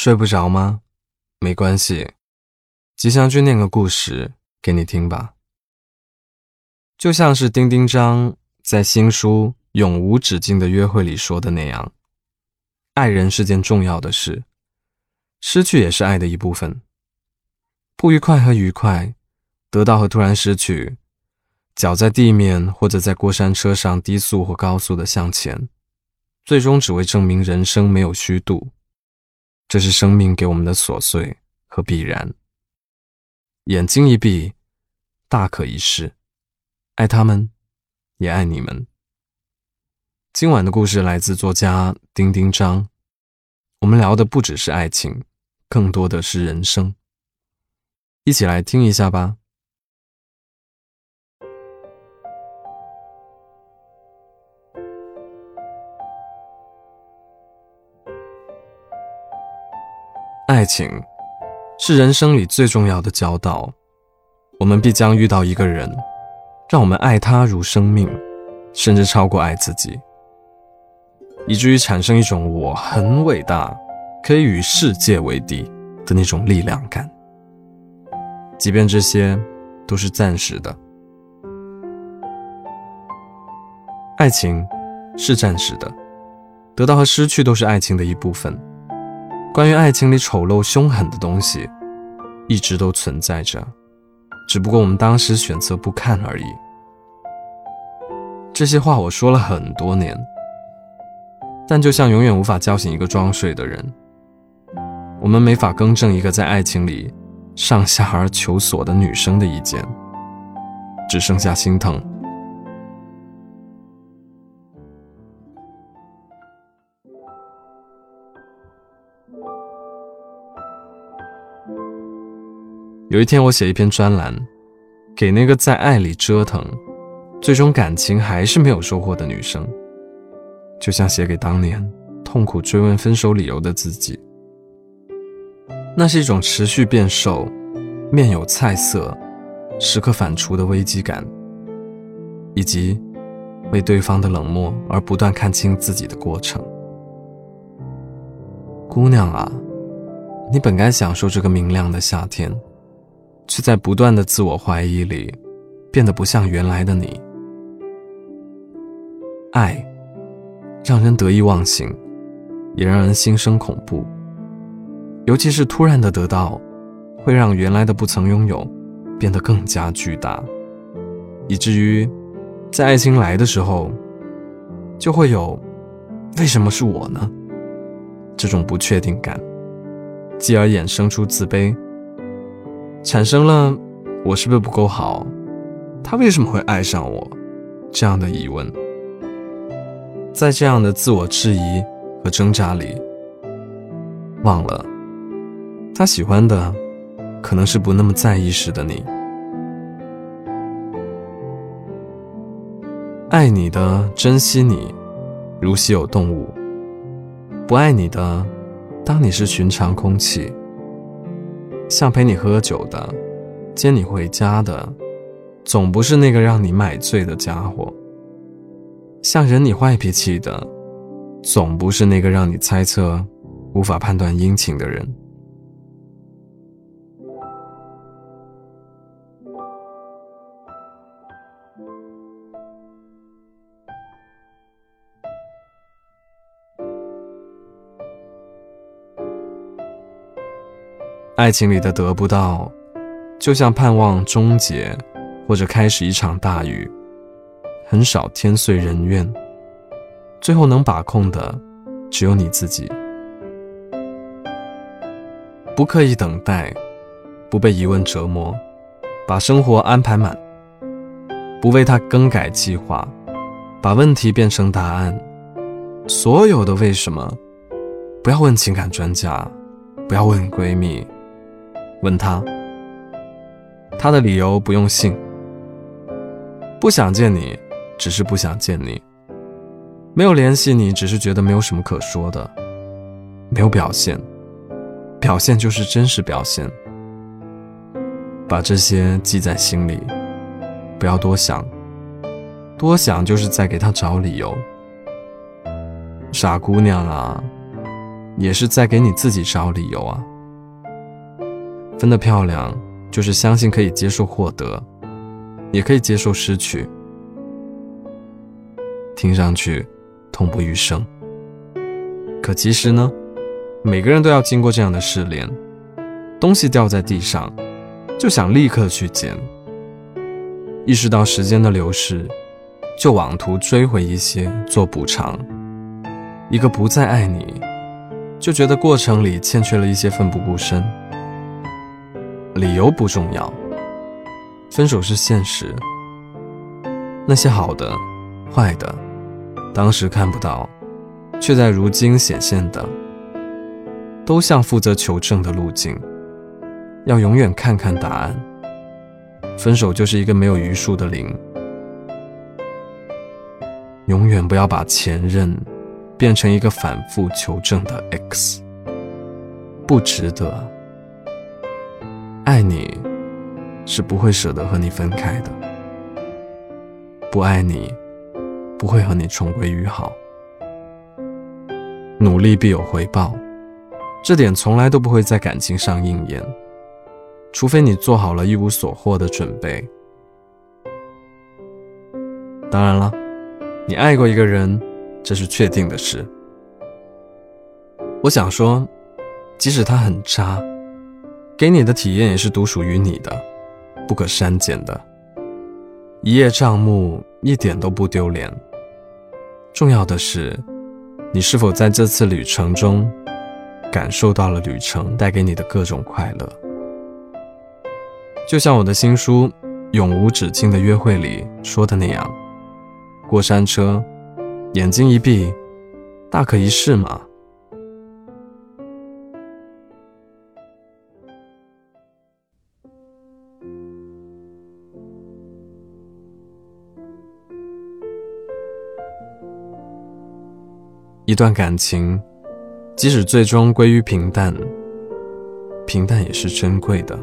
睡不着吗？没关系，吉祥君念个故事给你听吧。就像是丁丁章在新书《永无止境的约会》里说的那样，爱人是件重要的事，失去也是爱的一部分。不愉快和愉快，得到和突然失去，脚在地面或者在过山车上低速或高速的向前，最终只为证明人生没有虚度。这是生命给我们的琐碎和必然。眼睛一闭，大可一试。爱他们，也爱你们。今晚的故事来自作家丁丁张。我们聊的不只是爱情，更多的是人生。一起来听一下吧。爱情是人生里最重要的交道，我们必将遇到一个人，让我们爱他如生命，甚至超过爱自己，以至于产生一种我很伟大，可以与世界为敌的那种力量感。即便这些都是暂时的，爱情是暂时的，得到和失去都是爱情的一部分。关于爱情里丑陋凶狠的东西，一直都存在着，只不过我们当时选择不看而已。这些话我说了很多年，但就像永远无法叫醒一个装睡的人，我们没法更正一个在爱情里上下而求索的女生的意见，只剩下心疼。有一天，我写一篇专栏，给那个在爱里折腾，最终感情还是没有收获的女生，就像写给当年痛苦追问分手理由的自己。那是一种持续变瘦、面有菜色、时刻反刍的危机感，以及为对方的冷漠而不断看清自己的过程。姑娘啊，你本该享受这个明亮的夏天。却在不断的自我怀疑里，变得不像原来的你。爱，让人得意忘形，也让人心生恐怖。尤其是突然的得到，会让原来的不曾拥有，变得更加巨大，以至于，在爱情来的时候，就会有，为什么是我呢？这种不确定感，继而衍生出自卑。产生了，我是不是不够好？他为什么会爱上我？这样的疑问，在这样的自我质疑和挣扎里，忘了，他喜欢的可能是不那么在意时的你。爱你的珍惜你，如稀有动物；不爱你的，当你是寻常空气。像陪你喝酒的，接你回家的，总不是那个让你买醉的家伙；像忍你坏脾气的，总不是那个让你猜测、无法判断阴晴的人。爱情里的得不到，就像盼望终结，或者开始一场大雨，很少天遂人愿。最后能把控的，只有你自己。不刻意等待，不被疑问折磨，把生活安排满，不为他更改计划，把问题变成答案。所有的为什么，不要问情感专家，不要问闺蜜。问他，他的理由不用信。不想见你，只是不想见你；没有联系你，只是觉得没有什么可说的。没有表现，表现就是真实表现。把这些记在心里，不要多想，多想就是在给他找理由。傻姑娘啊，也是在给你自己找理由啊。分得漂亮，就是相信可以接受获得，也可以接受失去。听上去痛不欲生，可其实呢，每个人都要经过这样的试炼。东西掉在地上，就想立刻去捡。意识到时间的流逝，就妄图追回一些做补偿。一个不再爱你，就觉得过程里欠缺了一些奋不顾身。理由不重要，分手是现实。那些好的、坏的，当时看不到，却在如今显现的，都像负责求证的路径。要永远看看答案。分手就是一个没有余数的零。永远不要把前任变成一个反复求证的 X，不值得。爱你是不会舍得和你分开的，不爱你不会和你重归于好。努力必有回报，这点从来都不会在感情上应验。除非你做好了一无所获的准备。当然了，你爱过一个人，这是确定的事。我想说，即使他很渣，给你的体验也是独属于你的，不可删减的。一叶障目，一点都不丢脸。重要的是，你是否在这次旅程中，感受到了旅程带给你的各种快乐。就像我的新书《永无止境的约会》里说的那样，过山车，眼睛一闭，大可一试嘛。一段感情，即使最终归于平淡，平淡也是珍贵的。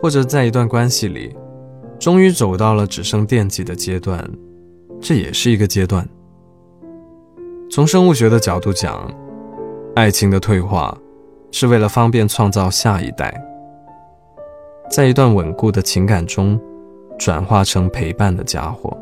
或者在一段关系里，终于走到了只剩惦记的阶段，这也是一个阶段。从生物学的角度讲，爱情的退化是为了方便创造下一代，在一段稳固的情感中转化成陪伴的家伙。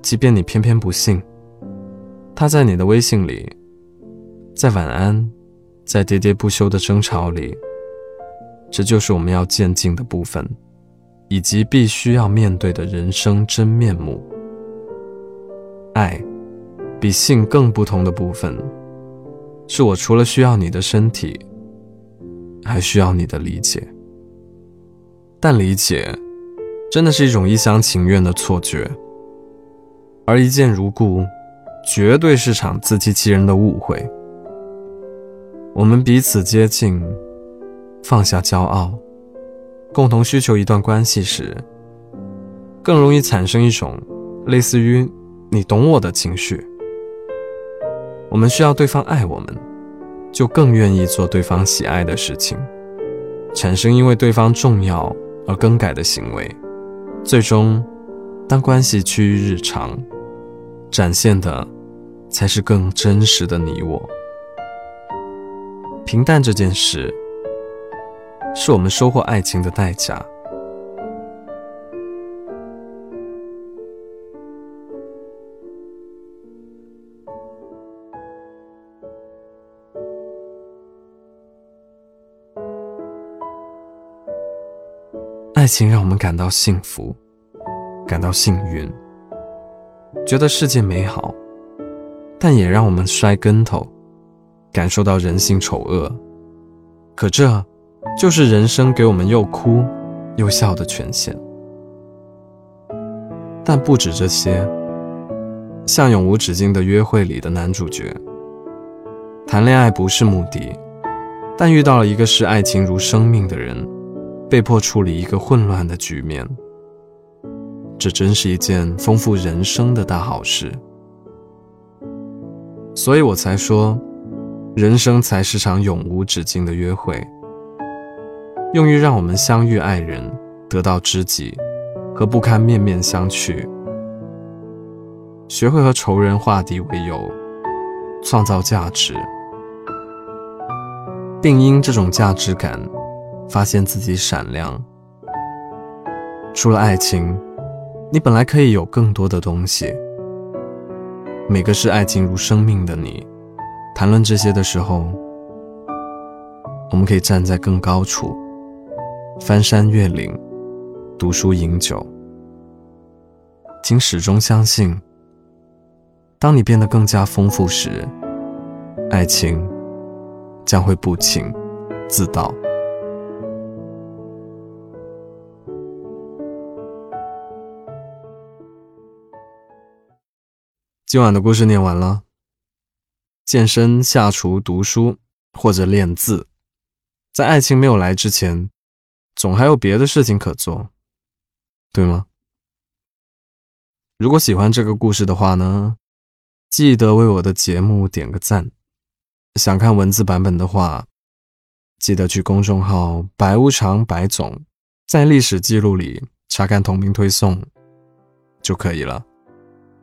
即便你偏偏不信，他在你的微信里，在晚安，在喋喋不休的争吵里。这就是我们要渐进的部分，以及必须要面对的人生真面目。爱，比性更不同的部分，是我除了需要你的身体，还需要你的理解。但理解，真的是一种一厢情愿的错觉，而一见如故，绝对是场自欺欺人的误会。我们彼此接近。放下骄傲，共同需求一段关系时，更容易产生一种类似于“你懂我的”情绪。我们需要对方爱我们，就更愿意做对方喜爱的事情，产生因为对方重要而更改的行为。最终，当关系趋于日常，展现的才是更真实的你我。平淡这件事。是我们收获爱情的代价。爱情让我们感到幸福，感到幸运，觉得世界美好，但也让我们摔跟头，感受到人性丑恶。可这。就是人生给我们又哭又笑的权限，但不止这些。像《永无止境的约会》里的男主角，谈恋爱不是目的，但遇到了一个视爱情如生命的人，被迫处理一个混乱的局面。这真是一件丰富人生的大好事。所以我才说，人生才是场永无止境的约会。用于让我们相遇、爱人、得到知己，和不堪面面相觑。学会和仇人化敌为友，创造价值，并因这种价值感，发现自己闪亮。除了爱情，你本来可以有更多的东西。每个视爱情如生命的你，谈论这些的时候，我们可以站在更高处，翻山越岭，读书饮酒。请始终相信，当你变得更加丰富时，爱情将会不请自到。今晚的故事念完了。健身、下厨、读书或者练字，在爱情没有来之前，总还有别的事情可做，对吗？如果喜欢这个故事的话呢，记得为我的节目点个赞。想看文字版本的话，记得去公众号“白无常白总”在历史记录里查看同名推送就可以了。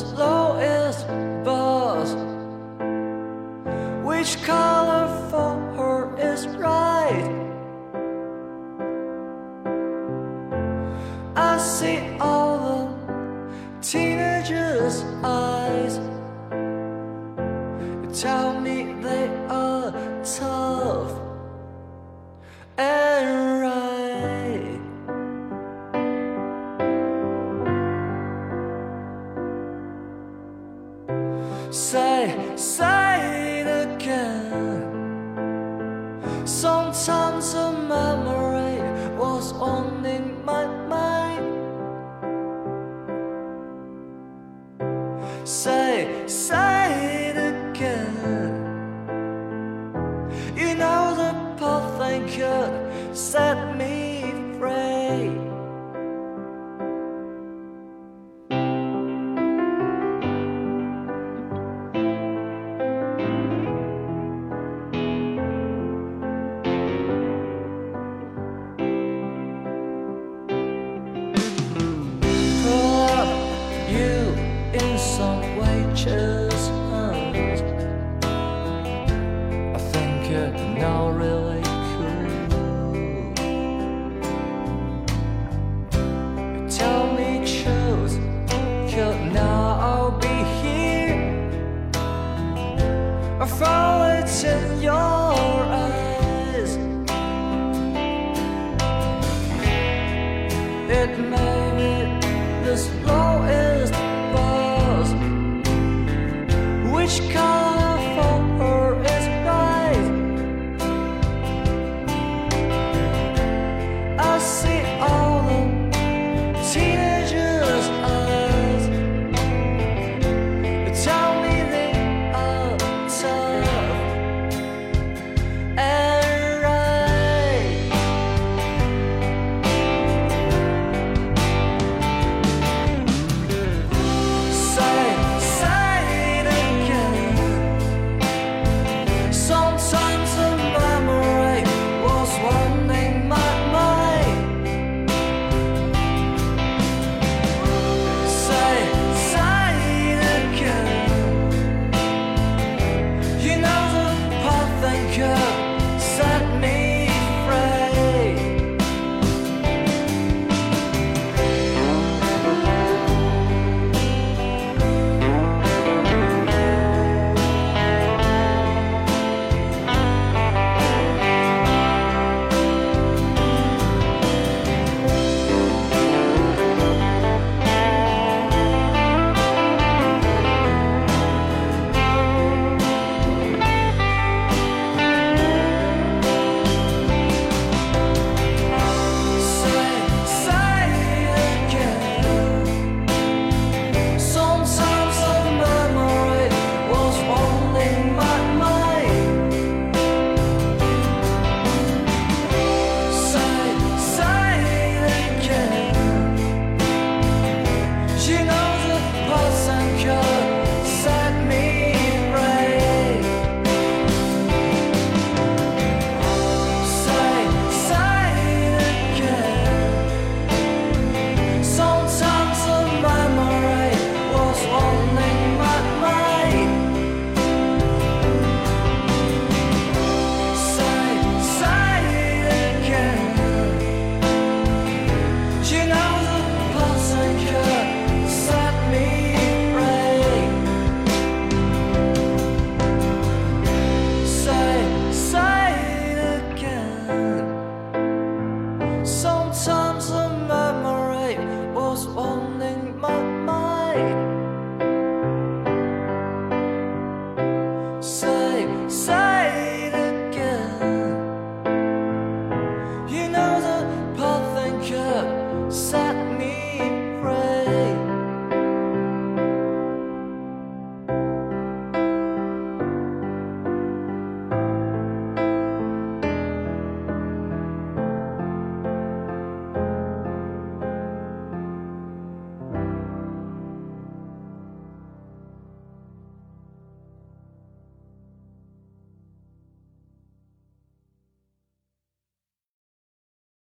the slowest bus. Which color for her is right? I see all the teenagers' eyes. Tell Say, say 总会 which color You know